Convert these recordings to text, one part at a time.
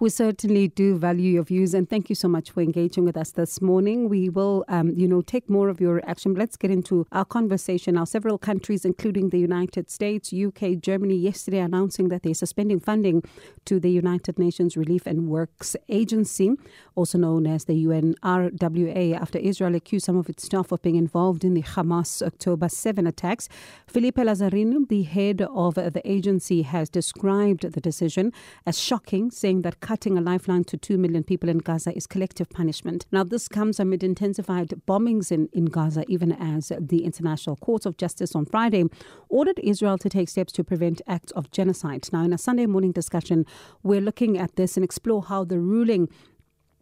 We certainly do value your views and thank you so much for engaging with us this morning. We will, um, you know, take more of your action. Let's get into our conversation now. Several countries, including the United States, UK, Germany, yesterday announcing that they're suspending funding to the United Nations Relief and Works Agency, also known as the UNRWA, after Israel accused some of its staff of being involved in the Hamas October 7 attacks. Philippe Lazzarini, the head of the agency, has described the decision as shocking, saying that cutting a lifeline to 2 million people in Gaza is collective punishment. Now, this comes amid intensified bombings in, in Gaza, even as the International Court of Justice on Friday ordered Israel to take steps to prevent acts of genocide. Now, in a Sunday morning discussion, we're looking at this and explore how the ruling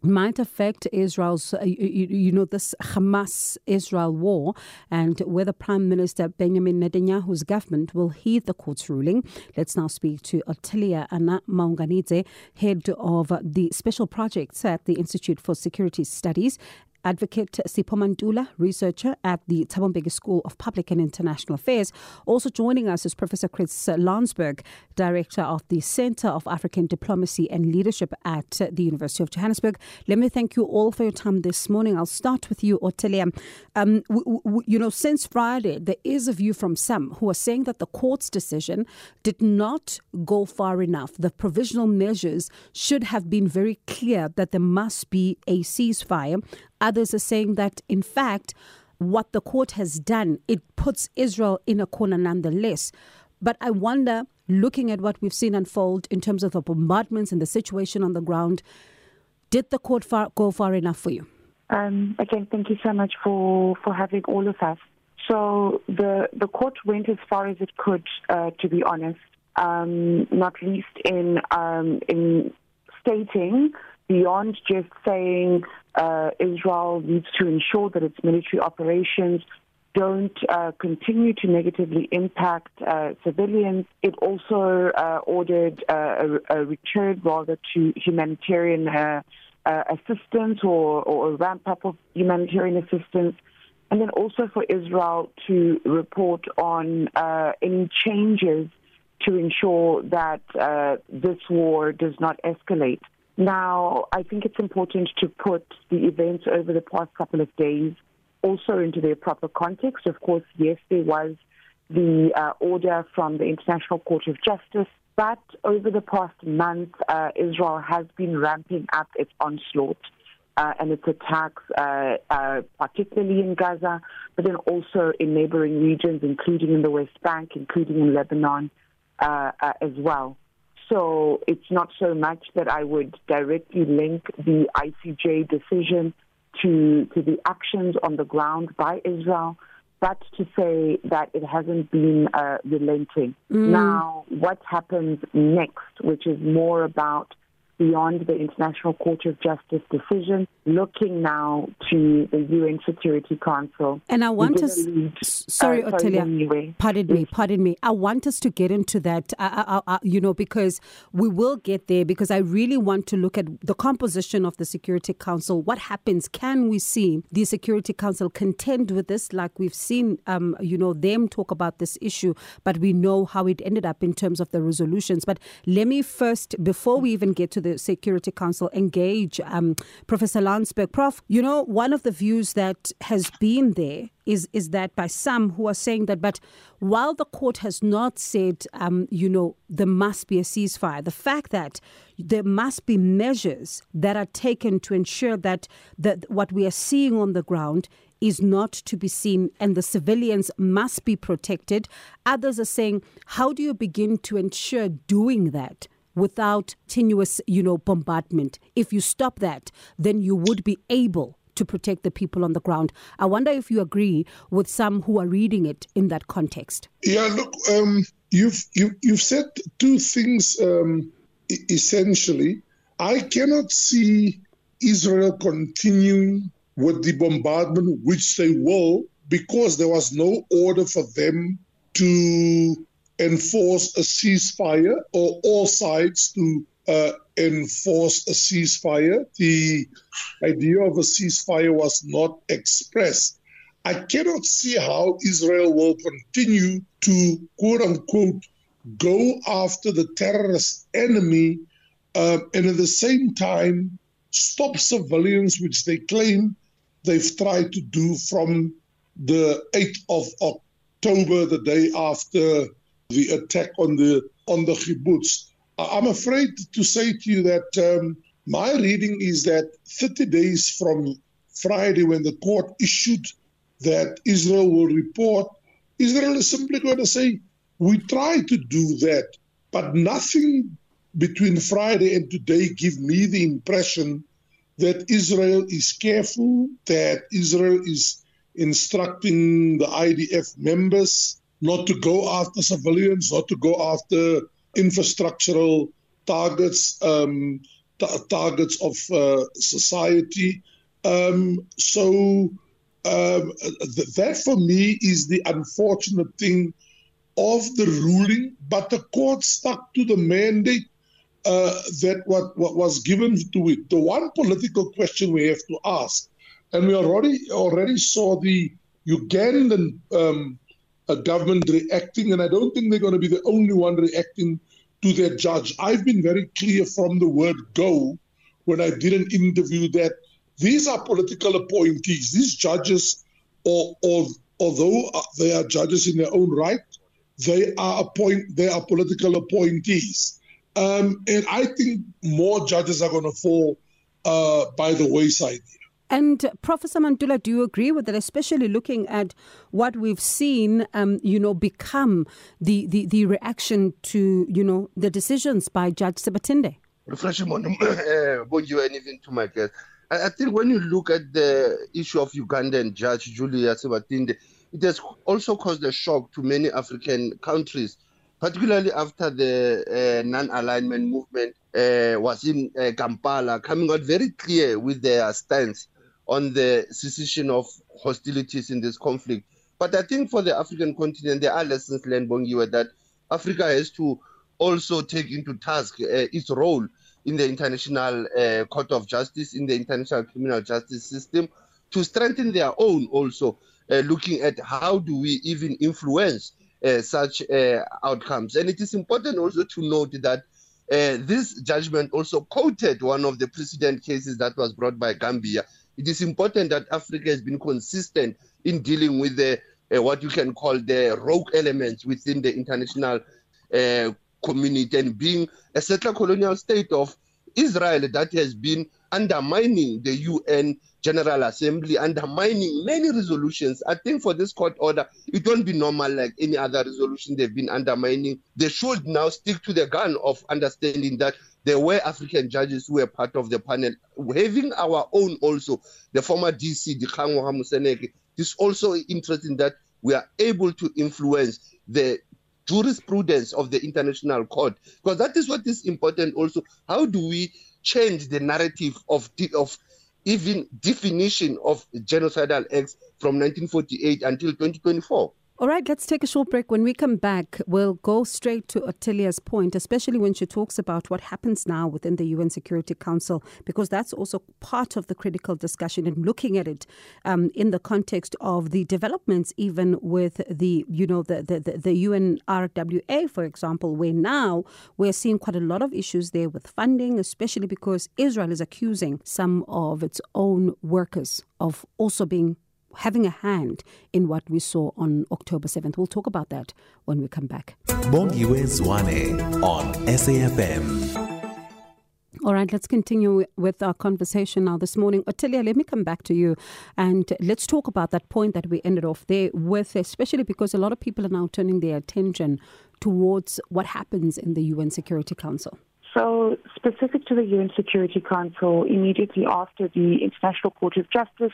might affect Israel's, uh, you, you, know, this Hamas Israel war and whether Prime Minister Benjamin Netanyahu's government will heed the court's ruling. Let's now speak to Ottilia Anna Maunganidze, head of the special projects at the Institute for Security Studies Advocate Sipho Mantula, researcher at the Thabo Mbeki School of Public and International Affairs. Also joining us is Professor Chris Landsberg, director of the Center of African Diplomacy and Leadership at the University of Johannesburg. Let me thank you all for your time this morning. I'll start with you, Ottilia. Um, w- w- you know, since Friday, there is a view from some who are saying that the court's decision did not go far enough. The provisional measures should have been very clear that there must be a ceasefire Others are saying that, in fact, what the court has done, it puts Israel in a corner nonetheless. But I wonder, looking at what we've seen unfold in terms of the bombardments and the situation on the ground, did the court far, go far enough for you? Um, again, thank you so much for, for having all of us. So the, the court went as far as it could, uh, to be honest, um, not least in, um, in stating beyond just saying uh, Israel needs to ensure that its military operations don't uh, continue to negatively impact uh, civilians. It also uh, ordered uh, a, a, return rather to humanitarian uh, assistance or, or a ramp up of humanitarian assistance. And then also for Israel to report on any changes to ensure that this war does not escalate. Now, I think it's important to put the events over the past couple of days also into their proper context. Of course, yes, there was the uh, order from the International Court of Justice, but over the past month, uh, Israel has been ramping up its onslaught. Uh, and its attacks, uh, uh, particularly in Gaza, but then also in neighboring regions, including in the West Bank, including in Lebanon uh, as well. So it's not so much that I would directly link the ICJ decision to, to the actions on the ground by Israel, but to say that it hasn't been uh, relenting. Mm. Now, what happens next, which is more about beyond the International Court of Justice decision, looking now to the UN Security Council. And I want us, lead, sorry, uh, Ottilia, anyway. pardon me, pardon me. I want us to get into that, uh, uh, you know, because we will get there because I really want to look at the composition of the Security Council. What happens? Can we see the Security Council contend with this like we've seen, um, you know, them talk about this issue, but we know how it ended up in terms of the resolutions. But let me first, before we even get to the the Security Council engage um, Professor Landsberg. Prof, you know, one of the views that has been there is is that by some who are saying that, but while the court has not said, um, you know, there must be a ceasefire, the fact that there must be measures that are taken to ensure that that what we are seeing on the ground is not to be seen and the civilians must be protected. Others are saying, how do you begin to ensure doing that? Without tenuous, you know, bombardment. If you stop that, then you would be able to protect the people on the ground. I wonder if you agree with some who are reading it in that context. Yeah, look, um, you've you, you've said two things um, essentially. I cannot see Israel continuing with the bombardment, which they will, because there was no order for them to enforce a ceasefire or all sides to uh, enforce a ceasefire. The idea of a ceasefire was not expressed. I cannot see how Israel will continue to quote unquote go after the terrorist enemy um, and at the same time stop surveillance, which they claim they've tried to do from the 8th of October, the day after the attack on the on the kibbutz. I'm afraid to say to you that um, my reading is that 30 days from Friday, when the court issued that Israel will report, Israel is simply going to say, We try to do that, but nothing between Friday and today give me the impression that Israel is careful, that Israel is instructing the IDF members not to go after civilians, not to go after infrastructural targets, um, t- targets of uh, society. Um, so um, th- that for me is the unfortunate thing of the ruling, but the court stuck to the mandate uh, that what, what was given to it. The one political question we have to ask, and we already already saw the Ugandan um, uh, government reacting, and I don't think they're going to be the only one reacting to their judge. I've been very clear from the word go when I did an interview that these are political appointees. These judges, or, or although they are judges in their own right, they are appoint they are political appointees. Um, and I think more judges are going to fall uh, by the wayside. And Professor Mantula, do you agree with that, especially looking at what we've seen, um, you know, become the, the, the reaction to, you know, the decisions by Judge Sebutinde? Refreshing morning, uh, bonjour, and even to my guests. I, think when you look at the issue of Ugandan Judge Julia Sebutinde, it has also caused a shock to many African countries, particularly after the uh, non-alignment movement uh, was in uh, Kampala, coming out very clear with their stance on the cessation of hostilities in this conflict. But I think for the African continent, there are lessons learned, Bongiwe, that Africa has to also take into task uh, its role in the International uh, Court of Justice, in the International Criminal Justice System, to strengthen their own also, uh, looking at how do we even influence uh, such uh, outcomes. And it is important also to note that uh, this judgment also quoted one of the precedent cases that was brought by Gambia it is important that Africa has been consistent in dealing with the uh, what you can call the rogue elements within the international uh, community and being a settler colonial state of Israel that has been undermining the UN General Assembly, undermining many resolutions. I think for this court order, it won't be normal like any other resolution they've been undermining. They should now stick to the gun of understanding that there were African judges who were part of the panel, having our own also, the former DC, Dikgang Moseneke. It's also interesting that we are able to influence the jurisprudence of the international court because that is what is important also how do we change the narrative of of even definition of genocidal acts from 1948 until 2024 all right, let's take a short break. When we come back, we'll go straight to Ottilia's point, especially when she talks about what happens now within the UN Security Council, because that's also part of the critical discussion and looking at it um, in the context of the developments, even with the, you know, the, the, the, the UNRWA, for example, where now we're seeing quite a lot of issues there with funding, especially because Israel is accusing some of its own workers of also being having a hand in what we saw on October 7th. We'll talk about that when we come back. Bongiwe Zwane on SAFM. All right, let's continue with our conversation now this morning. Ottilia, let me come back to you and let's talk about that point that we ended off there with, especially because a lot of people are now turning their attention towards what happens in the UN Security Council. So, specific to the UN Security Council, immediately after the International Court of Justice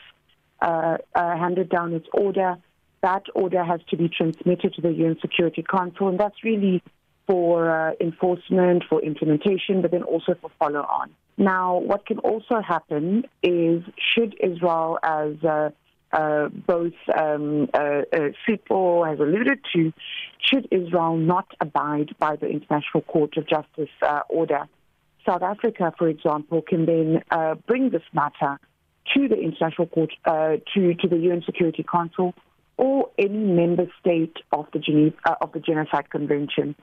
uh, uh, handed down its order. That order has to be transmitted to the UN Security Council, and that's really for uh, enforcement, for implementation, but then also for follow on. Now, what can also happen is should Israel, as uh, uh, both um, uh, uh, has alluded to, should Israel not abide by the International Court of Justice uh, order, South Africa, for example, can then bring this matter to the International Court, uh, to, to the UN Security Council, or any member state of the, Geneva, uh, of the Genocide Convention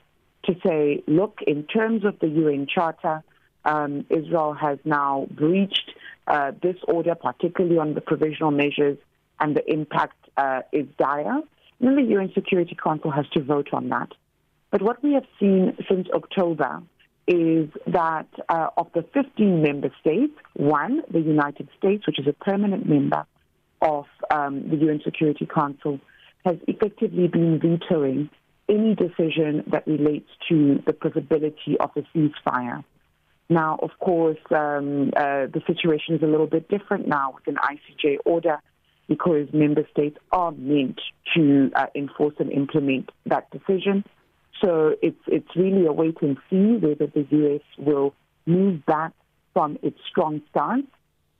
to say, look, in terms of the UN Charter, um, Israel has now breached uh, this order, particularly on the provisional measures, and the impact uh, is dire. then the UN Security Council has to vote on that. But what we have seen since October is that uh, of the 15 member states, one, the United States, which is a permanent member of um, the UN Security Council, has effectively been vetoing any decision that relates to the possibility of a ceasefire. Now, of course, um, uh, the situation is a little bit different now with an ICJ order because member states are meant to uh, enforce and implement that decision. So it's it's really a wait and see whether the U.S. will move back from its strong stance.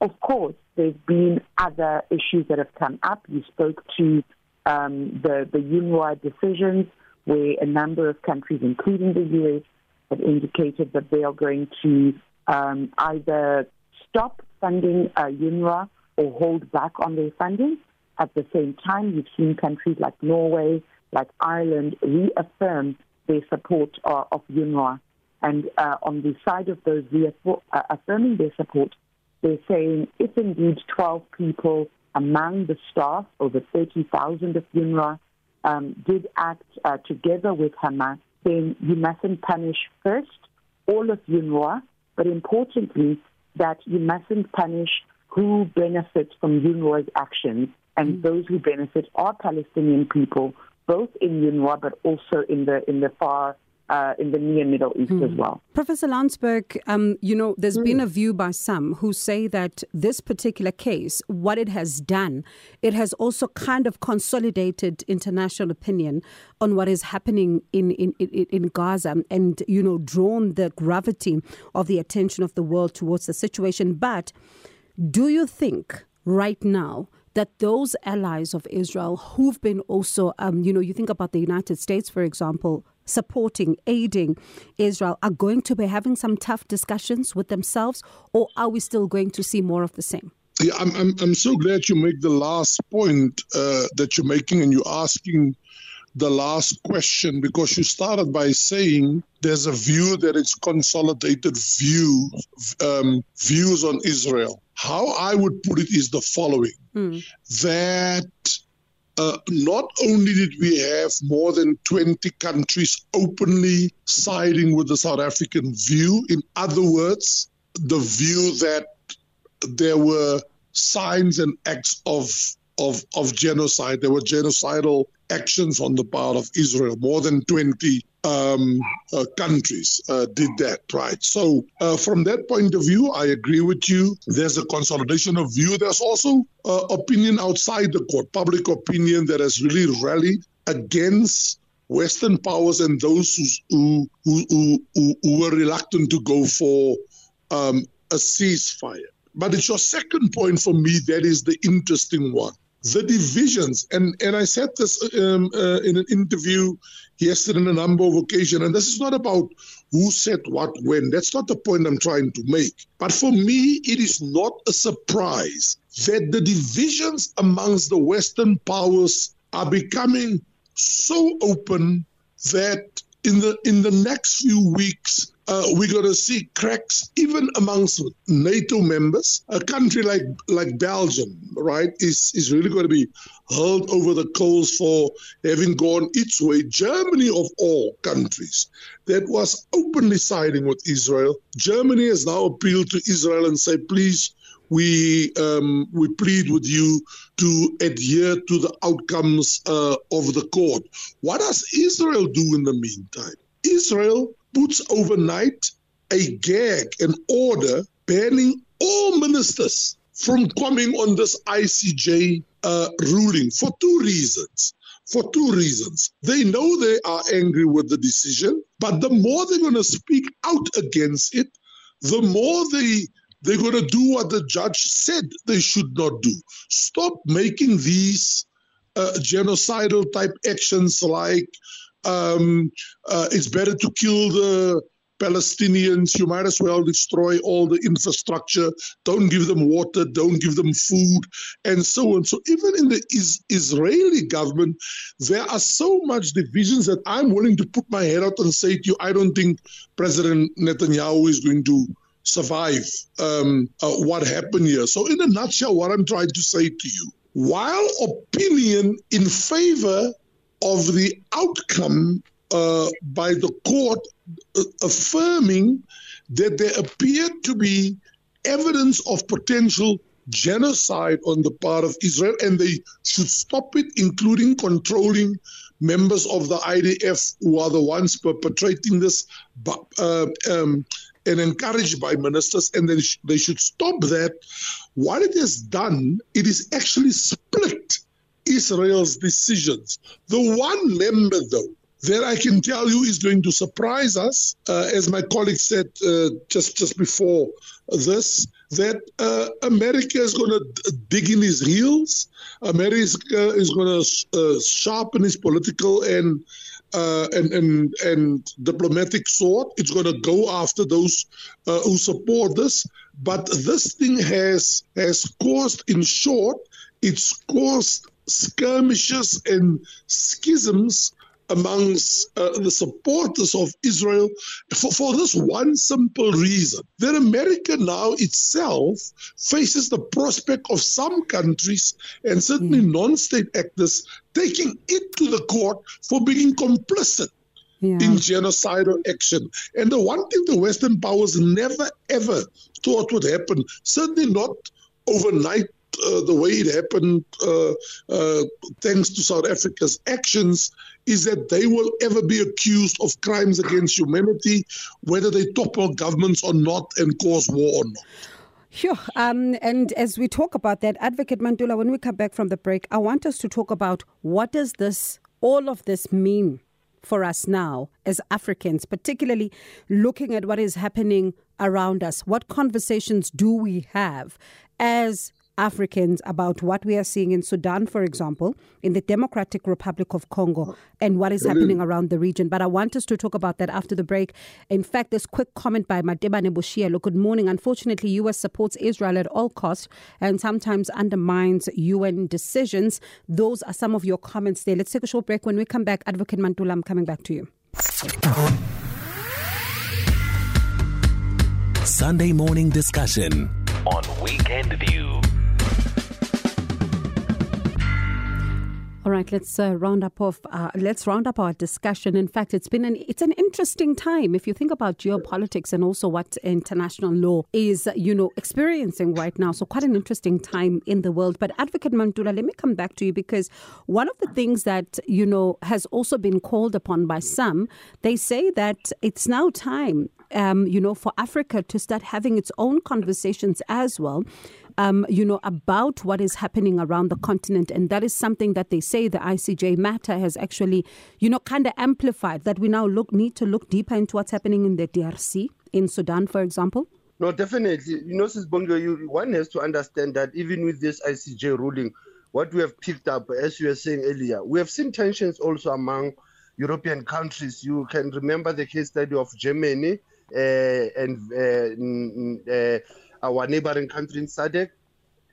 Of course, there's been other issues that have come up. You spoke to um, the the UNRWA decisions, where a number of countries, including the U.S., have indicated that they are going to um, either stop funding uh, UNRWA or hold back on their funding. At the same time, you've seen countries like Norway, like Ireland, reaffirm their support uh, of UNRWA. And uh, on the side of those reaffirming uh, their support, they're saying if indeed 12 people among the staff, over 30,000 of UNRWA, um, did act uh, together with Hamas, then you mustn't punish first all of UNRWA, but importantly, that you mustn't punish who benefits from UNRWA's actions, and mm-hmm. those who benefit are Palestinian people, both in UNRWA but also in the in the far uh, in the near Middle East mm. as well. Professor Landsberg, um, you know, there's mm. been a view by some who say that this particular case, what it has done, it has also kind of consolidated international opinion on what is happening in, in, in, in Gaza and, you know, drawn the gravity of the attention of the world towards the situation. But do you think right now that those allies of Israel who've been also, um, you know, you think about the United States, for example, supporting, aiding Israel, are going to be having some tough discussions with themselves, or are we still going to see more of the same? Yeah, I'm, I'm, I'm so glad you make the last point uh, that you're making and you're asking the last question because you started by saying there's a view that it's consolidated view um, views on Israel. How I would put it is the following: mm. that uh, not only did we have more than 20 countries openly siding with the South African view, in other words, the view that there were signs and acts of of, of genocide. There were genocidal actions on the part of Israel. More than 20 um, uh, countries uh, did that, right? So, uh, from that point of view, I agree with you. There's a consolidation of view. There's also uh, opinion outside the court, public opinion that has really rallied against Western powers and those who, who, who, who, who were reluctant to go for um, a ceasefire. But it's your second point for me that is the interesting one the divisions, and, and I said this um, uh, in an interview yesterday on a number of occasions, and this is not about who said what when. That's not the point I'm trying to make. But for me, it is not a surprise that the divisions amongst the Western powers are becoming so open that in the in the next few weeks uh, we're going to see cracks even amongst NATO members. A country like like Belgium, right, is is really going to be hurled over the coals for having gone its way. Germany, of all countries, that was openly siding with Israel. Germany has now appealed to Israel and say, please. We um, we plead with you to adhere to the outcomes uh, of the court. What does Israel do in the meantime? Israel puts overnight a gag, an order banning all ministers from coming on this ICJ uh, ruling for two reasons. For two reasons. They know they are angry with the decision, but the more they're going to speak out against it, the more they they're going to do what the judge said they should not do. Stop making these uh, genocidal type actions like um, uh, it's better to kill the Palestinians. You might as well destroy all the infrastructure. Don't give them water. Don't give them food, and so on. So even in the is- Israeli government, there are so much divisions that I'm willing to put my head out and say to you, I don't think President Netanyahu is going to survive um, uh, what happened here. So, in a nutshell, what I'm trying to say to you, while opinion in favor of the outcome uh, by the court uh, affirming that there appeared to be evidence of potential genocide on the part of Israel and they should stop it, including controlling members of the IDF who are the ones perpetrating this uh, um, and encouraged by ministers, and then they should stop that. What it has done, it is actually split Israel's decisions. The one member, though, that I can tell you is going to surprise us, uh, as my colleague said uh, just just before this, that uh, America is going to dig in his heels. America is going to uh, sharpen his political and uh, and, and and diplomatic sword. It's going to go after those uh, who support this. But this thing has has caused, in short, it's caused skirmishes and schisms amongst uh, the supporters of Israel for, for this one simple reason that America now itself faces the prospect of some countries and certainly mm. non state actors taking it to the court for being complicit. Yeah. in genocidal action. And the one thing the Western powers never ever thought would happen, certainly not overnight the way it happened, uh, uh, thanks to South Africa's actions, is that they will ever be accused of crimes against humanity, whether they topple governments or not and cause war or not. Sure. Um, and as we talk about that, Advocate Mantula, when we come back from the break, I want us to talk about what does this, all of this mean for us now as Africans, particularly looking at what is happening around us. What conversations do we have as Africans about what we are seeing in Sudan, for example, in the Democratic Republic of Congo, and what is happening mm-hmm. around the region. But I want us to talk about that after the break. In fact, this quick comment by Madeba Nebushielo. Good morning. Unfortunately, U.S. supports Israel at all costs and sometimes undermines UN decisions. Those are some of your comments there. Let's take a short break. When we come back, Advocate Mantula, I'm coming back to you. Sunday morning discussion on Weekend View. All right, let's uh, round up of uh, let's round up our discussion. In fact, it's been an it's an interesting time if you think about geopolitics and also what international law is, you know, experiencing right now. So quite an interesting time in the world. But Advocate Mantula, let me come back to you because one of the things that you know has also been called upon by some, they say that it's now time um, you know, for Africa to start having its own conversations as well um, you know, about what is happening around the continent. And that is something that they say the ICJ matter has actually, you know, kind of amplified that we now look need to look deeper into what's happening in the DRC, in Sudan, for example. No, definitely. You know, Sis Bongo, you, one has to understand that even with this ICJ ruling, what we have picked up, as you were saying earlier, we have seen tensions also among European countries. You can remember the case study of Germany and uh, uh, our neighboring country in SADC.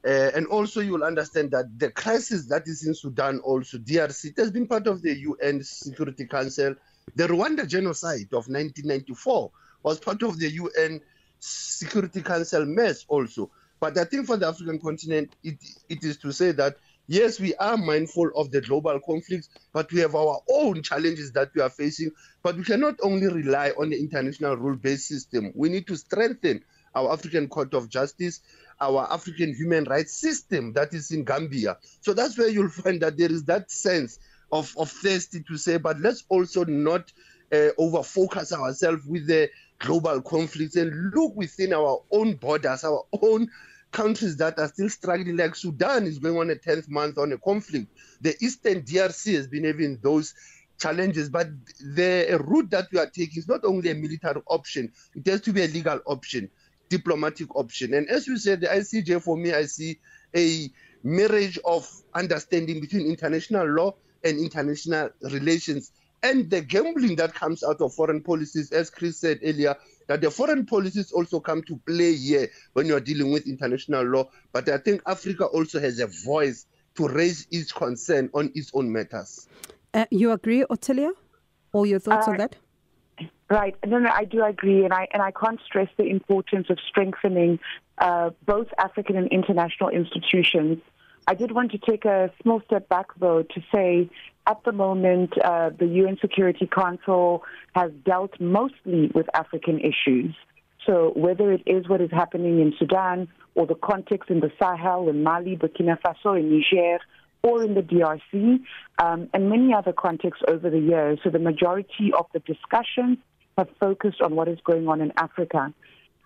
Uh, and also, you will understand that the crisis that is in Sudan, also DRC, it has been part of the UN Security Council. The Rwanda genocide of 1994 was part of the UN Security Council mess, also. But I think for the African continent, it, it is to say that yes, we are mindful of the global conflicts, but we have our own challenges that we are facing. But we cannot only rely on the international rule based system. We need to strengthen our African Court of Justice, our African human rights system that is in Gambia. So that's where you'll find that there is that sense of, of thirsty to say, but let's also not uh, over focus ourselves with the global conflicts and look within our own borders, our own countries that are still struggling, like Sudan is going on a 10th month on a conflict. The Eastern DRC has been having those challenges, but the route that we are taking is not only a military option, it has to be a legal option diplomatic option. And as you said, the ICJ, for me, I see a marriage of understanding between international law and international relations. And the gambling that comes out of foreign policies, as Chris said earlier, that the foreign policies also come to play here when you're dealing with international law. But I think Africa also has a voice to raise its concern on its own matters. Uh, you agree, Ottilia? Or your thoughts uh, on that? Right. No, no, I do agree, and I and I can't stress the importance of strengthening uh, both African and international institutions. I did want to take a small step back, though, to say at the moment uh, the UN Security Council has dealt mostly with African issues. So whether it is what is happening in Sudan or the context in the Sahel, in Mali, Burkina Faso, in Niger, or in the DRC, um, and many other contexts over the years. So the majority of the discussions have focused on what is going on in Africa.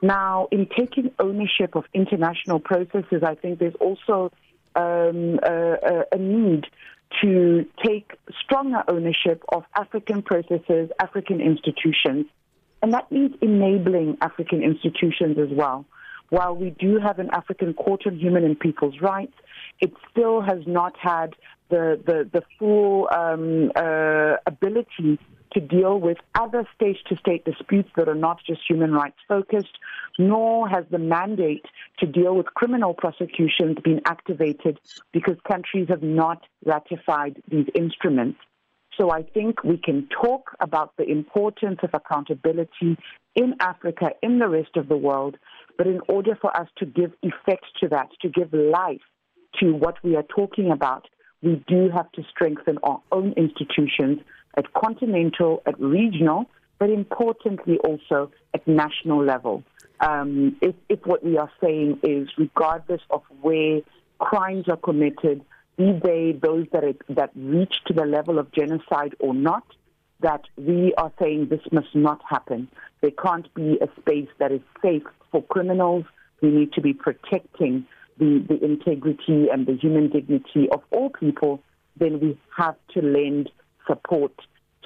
Now, in taking ownership of international processes, I think there's also um, a, a need to take stronger ownership of African processes, African institutions, and that means enabling African institutions as well. While we do have an African Court on Human and People's Rights, it still has not had the, the, the full um, uh, ability to deal with other state to state disputes that are not just human rights focused, nor has the mandate to deal with criminal prosecutions been activated because countries have not ratified these instruments. So I think we can talk about the importance of accountability in Africa, in the rest of the world, but in order for us to give effect to that, to give life to what we are talking about, we do have to strengthen our own institutions at continental, at regional, but importantly also at national level. Um, if, if what we are saying is, regardless of where crimes are committed, be they those that, are, that reach to the level of genocide or not, that we are saying this must not happen. There can't be a space that is safe for criminals. We need to be protecting the, the integrity and the human dignity of all people. Then we have to lend support,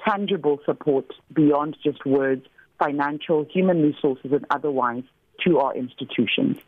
tangible support beyond just words, financial, human resources, and otherwise to our institutions.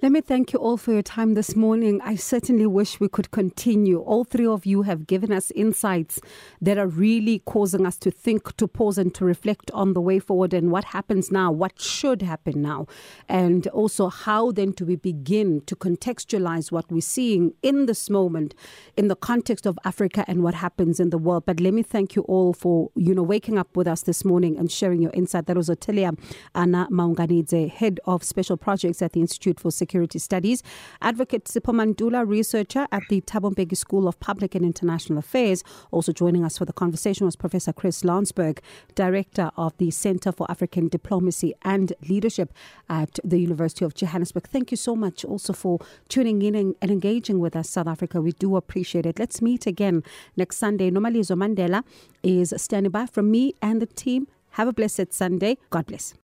Let me thank you all for your time this morning. I certainly wish we could continue. All three of you have given us insights that are really causing us to think, to pause, and to reflect on the way forward and what happens now, what should happen now, and also how then do we begin to contextualize what we're seeing in this moment in the context of Africa and what happens in the world. But let me thank you all for you know waking up with us this morning and sharing your insight. That was Ottilia Anna Maunganidze, head of special projects at the Institute for Security Studies. Advocate Sipho Mantula, researcher at the Thabo Mbeki School of Public and International Affairs. Also joining us for the conversation was Professor Chris Landsberg, Director of the Center for African Diplomacy and Leadership at the University of Johannesburg. Thank you so much also for tuning in and, and engaging with us, South Africa. We do appreciate it. Let's meet again next Sunday. Nomalizo Mandela is standing by from me and the team. Have a blessed Sunday. God bless.